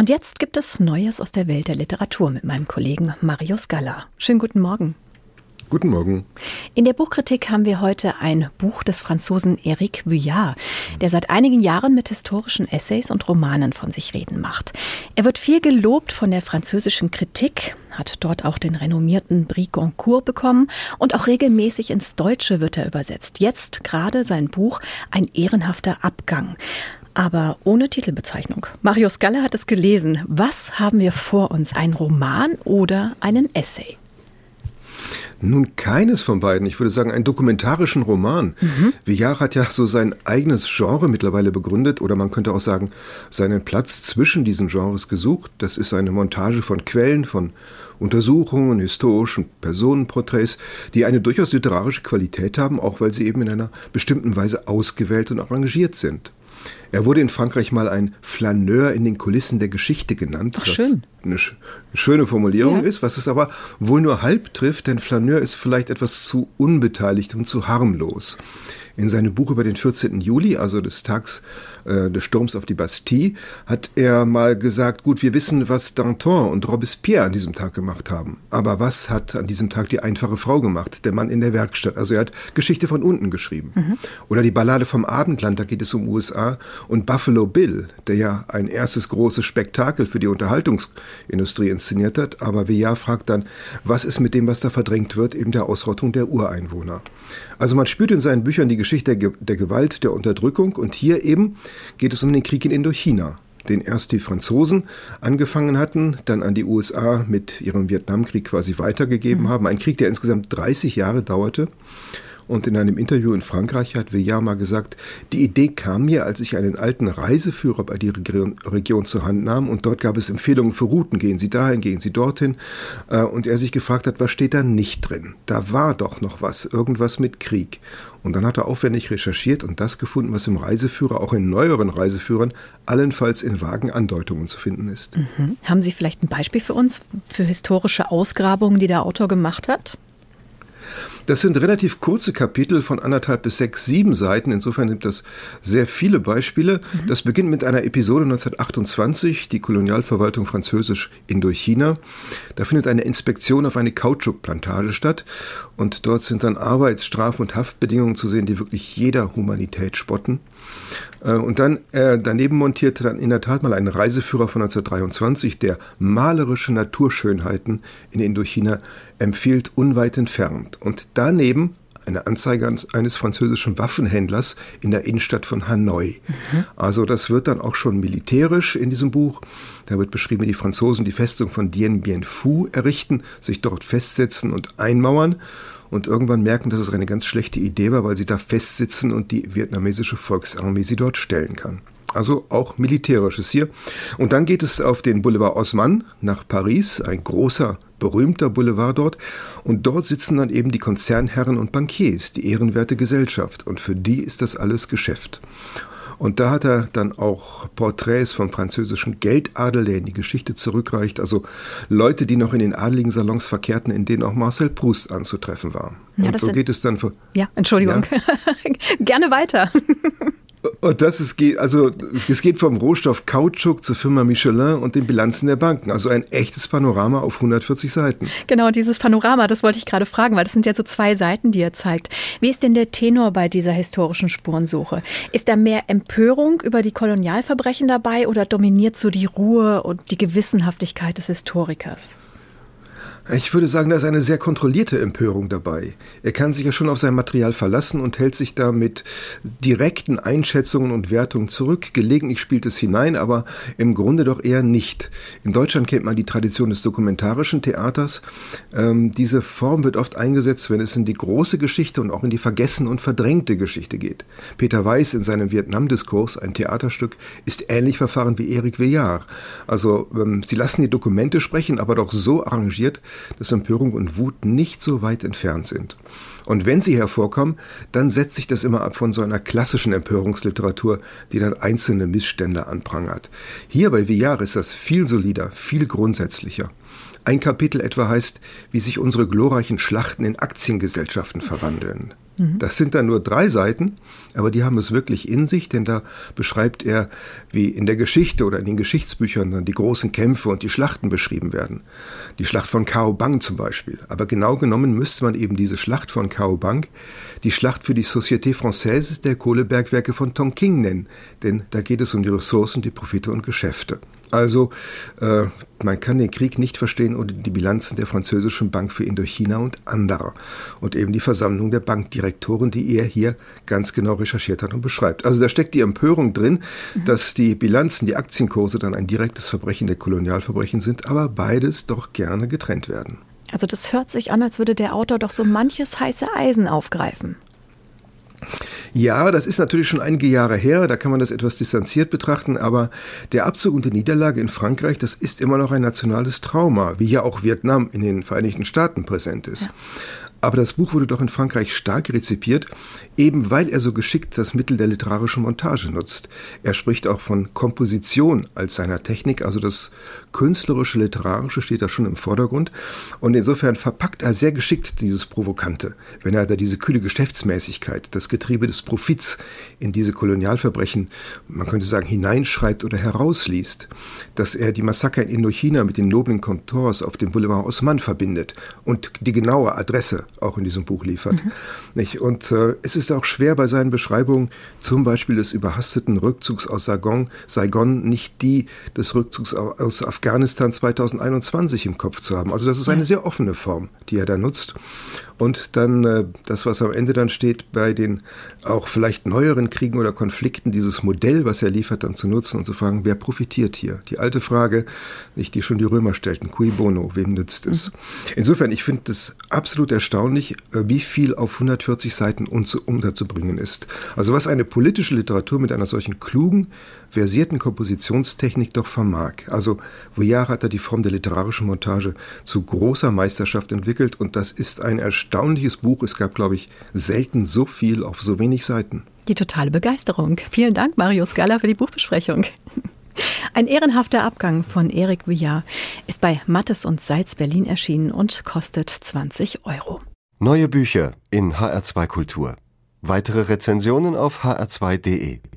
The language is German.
Und jetzt gibt es Neues aus der Welt der Literatur mit meinem Kollegen Marius Galla. Schönen guten Morgen. Guten Morgen. In der Buchkritik haben wir heute ein Buch des Franzosen Éric Vuillard, der seit einigen Jahren mit historischen Essays und Romanen von sich reden macht. Er wird viel gelobt von der französischen Kritik, hat dort auch den renommierten Prix Goncourt bekommen und auch regelmäßig ins Deutsche wird er übersetzt. Jetzt gerade sein Buch Ein ehrenhafter Abgang aber ohne Titelbezeichnung. Marius Galle hat es gelesen. Was haben wir vor uns? Ein Roman oder einen Essay? Nun, keines von beiden. Ich würde sagen, einen dokumentarischen Roman. Mhm. Villard hat ja so sein eigenes Genre mittlerweile begründet oder man könnte auch sagen, seinen Platz zwischen diesen Genres gesucht. Das ist eine Montage von Quellen, von Untersuchungen, historischen Personenporträts, die eine durchaus literarische Qualität haben, auch weil sie eben in einer bestimmten Weise ausgewählt und arrangiert sind. Er wurde in Frankreich mal ein Flaneur in den Kulissen der Geschichte genannt. Ach, schön. Eine sch schöne Formulierung ja. ist, was es aber wohl nur halb trifft, denn Flaneur ist vielleicht etwas zu unbeteiligt und zu harmlos. In seinem Buch über den 14. Juli, also des Tags äh, des Sturms auf die Bastille, hat er mal gesagt, gut, wir wissen, was Danton und Robespierre an diesem Tag gemacht haben. Aber was hat an diesem Tag die einfache Frau gemacht? Der Mann in der Werkstatt. Also er hat Geschichte von unten geschrieben. Mhm. Oder die Ballade vom Abendland, da geht es um USA. Und Buffalo Bill, der ja ein erstes großes Spektakel für die Unterhaltungsindustrie inszeniert hat. Aber Villard fragt dann, was ist mit dem, was da verdrängt wird, eben der Ausrottung der Ureinwohner. Also man spürt in seinen Büchern die Geschichte der, der Gewalt, der Unterdrückung und hier eben geht es um den Krieg in Indochina, den erst die Franzosen angefangen hatten, dann an die USA mit ihrem Vietnamkrieg quasi weitergegeben mhm. haben. Ein Krieg, der insgesamt 30 Jahre dauerte. Und in einem Interview in Frankreich hat Villard mal gesagt, die Idee kam mir, als ich einen alten Reiseführer bei Region, Region zur Hand nahm und dort gab es Empfehlungen für Routen, gehen Sie dahin, gehen Sie dorthin. Äh, und er sich gefragt hat, was steht da nicht drin? Da war doch noch was, irgendwas mit Krieg. Und dann hat er aufwendig recherchiert und das gefunden, was im Reiseführer, auch in neueren Reiseführern, allenfalls in vagen Andeutungen zu finden ist. Mhm. Haben Sie vielleicht ein Beispiel für uns, für historische Ausgrabungen, die der Autor gemacht hat? Das sind relativ kurze Kapitel von anderthalb bis sechs, sieben Seiten. Insofern gibt das sehr viele Beispiele. Mhm. Das beginnt mit einer Episode 1928, die Kolonialverwaltung französisch Indochina. Da findet eine Inspektion auf eine Kautschukplantage statt. Und dort sind dann Arbeits-, Straf- und Haftbedingungen zu sehen, die wirklich jeder Humanität spotten. Äh, und dann äh, daneben montierte dann in der Tat mal ein Reiseführer von 1923, der malerische Naturschönheiten in Indochina empfiehlt, unweit entfernt. Und daneben eine Anzeige eines französischen Waffenhändlers in der Innenstadt von Hanoi. Mhm. Also das wird dann auch schon militärisch in diesem Buch. Da wird beschrieben, wie die Franzosen die Festung von Dien Bien Phu errichten, sich dort festsetzen und einmauern und irgendwann merken, dass es eine ganz schlechte Idee war, weil sie da festsitzen und die vietnamesische Volksarmee sie dort stellen kann. Also auch militärisches hier. Und dann geht es auf den Boulevard Osman nach Paris, ein großer, berühmter Boulevard dort. Und dort sitzen dann eben die Konzernherren und Bankiers, die ehrenwerte Gesellschaft. Und für die ist das alles Geschäft. Und da hat er dann auch Porträts vom französischen Geldadel, der in die Geschichte zurückreicht. Also Leute, die noch in den adeligen Salons verkehrten, in denen auch Marcel Proust anzutreffen war. Ja, und so geht es dann. Ja, Entschuldigung. Ja? Gerne weiter. Und das ist, also, es geht vom Rohstoff Kautschuk zur Firma Michelin und den Bilanzen der Banken. Also ein echtes Panorama auf 140 Seiten. Genau, dieses Panorama, das wollte ich gerade fragen, weil das sind ja so zwei Seiten, die er zeigt. Wie ist denn der Tenor bei dieser historischen Spurensuche? Ist da mehr Empörung über die Kolonialverbrechen dabei oder dominiert so die Ruhe und die Gewissenhaftigkeit des Historikers? Ich würde sagen, da ist eine sehr kontrollierte Empörung dabei. Er kann sich ja schon auf sein Material verlassen und hält sich da mit direkten Einschätzungen und Wertungen zurück. Gelegentlich spielt es hinein, aber im Grunde doch eher nicht. In Deutschland kennt man die Tradition des dokumentarischen Theaters. Ähm, diese Form wird oft eingesetzt, wenn es in die große Geschichte und auch in die vergessene und verdrängte Geschichte geht. Peter Weiß in seinem Vietnam-Diskurs, ein Theaterstück, ist ähnlich verfahren wie Eric Villard. Also ähm, sie lassen die Dokumente sprechen, aber doch so arrangiert, dass Empörung und Wut nicht so weit entfernt sind. Und wenn sie hervorkommen, dann setzt sich das immer ab von so einer klassischen Empörungsliteratur, die dann einzelne Missstände anprangert. Hier bei Villard ist das viel solider, viel grundsätzlicher. Ein Kapitel etwa heißt, wie sich unsere glorreichen Schlachten in Aktiengesellschaften verwandeln. Mhm. Das sind dann nur drei Seiten, aber die haben es wirklich in sich, denn da beschreibt er, wie in der Geschichte oder in den Geschichtsbüchern dann die großen Kämpfe und die Schlachten beschrieben werden. Die Schlacht von Cao Bang zum Beispiel. Aber genau genommen müsste man eben diese Schlacht von Cao Bang die Schlacht für die Société Française der Kohlebergwerke von Tonking nennen, denn da geht es um die Ressourcen, die Profite und Geschäfte. Also äh, man kann den Krieg nicht verstehen ohne die Bilanzen der französischen Bank für Indochina und anderer und eben die Versammlung der Bankdirektoren, die er hier ganz genau recherchiert hat und beschreibt. Also da steckt die Empörung drin, mhm. dass die Bilanzen, die Aktienkurse dann ein direktes Verbrechen der Kolonialverbrechen sind, aber beides doch gerne getrennt werden. Also das hört sich an, als würde der Autor doch so manches heiße Eisen aufgreifen. Ja, das ist natürlich schon einige Jahre her, da kann man das etwas distanziert betrachten, aber der Abzug und die Niederlage in Frankreich, das ist immer noch ein nationales Trauma, wie ja auch Vietnam in den Vereinigten Staaten präsent ist. Ja. Aber das Buch wurde doch in Frankreich stark rezipiert, eben weil er so geschickt das Mittel der literarischen Montage nutzt. Er spricht auch von Komposition als seiner Technik, also das künstlerische, literarische steht da schon im Vordergrund. Und insofern verpackt er sehr geschickt dieses Provokante, wenn er da diese kühle Geschäftsmäßigkeit, das Getriebe des Profits in diese Kolonialverbrechen, man könnte sagen, hineinschreibt oder herausliest. Dass er die Massaker in Indochina mit den noblen Kontors auf dem Boulevard Osman verbindet und die genaue Adresse auch in diesem Buch liefert. Mhm. Nicht? Und äh, es ist auch schwer bei seinen Beschreibungen, zum Beispiel des überhasteten Rückzugs aus Saigon, Saigon nicht die des Rückzugs aus Afghanistan 2021 im Kopf zu haben. Also das ist eine sehr offene Form, die er da nutzt. Und dann äh, das, was am Ende dann steht, bei den auch vielleicht neueren Kriegen oder Konflikten, dieses Modell, was er liefert, dann zu nutzen und zu fragen, wer profitiert hier? Die alte Frage, nicht die schon die Römer stellten, cui bono, wem nützt es? Mhm. Insofern, ich finde es absolut erstaunlich, äh, wie viel auf 140 Seiten unterzubringen ist. Also was eine politische Literatur mit einer solchen klugen, versierten Kompositionstechnik doch vermag. Also Vuillard hat da die Form der literarischen Montage zu großer Meisterschaft entwickelt und das ist ein erstaunliches Buch. Es gab, glaube ich, selten so viel auf so wenig Seiten. Die totale Begeisterung. Vielen Dank, Mario Scala, für die Buchbesprechung. Ein ehrenhafter Abgang von Eric Vuillard ist bei Mattes und Seitz Berlin erschienen und kostet 20 Euro. Neue Bücher in HR2 Kultur. Weitere Rezensionen auf hr2.de.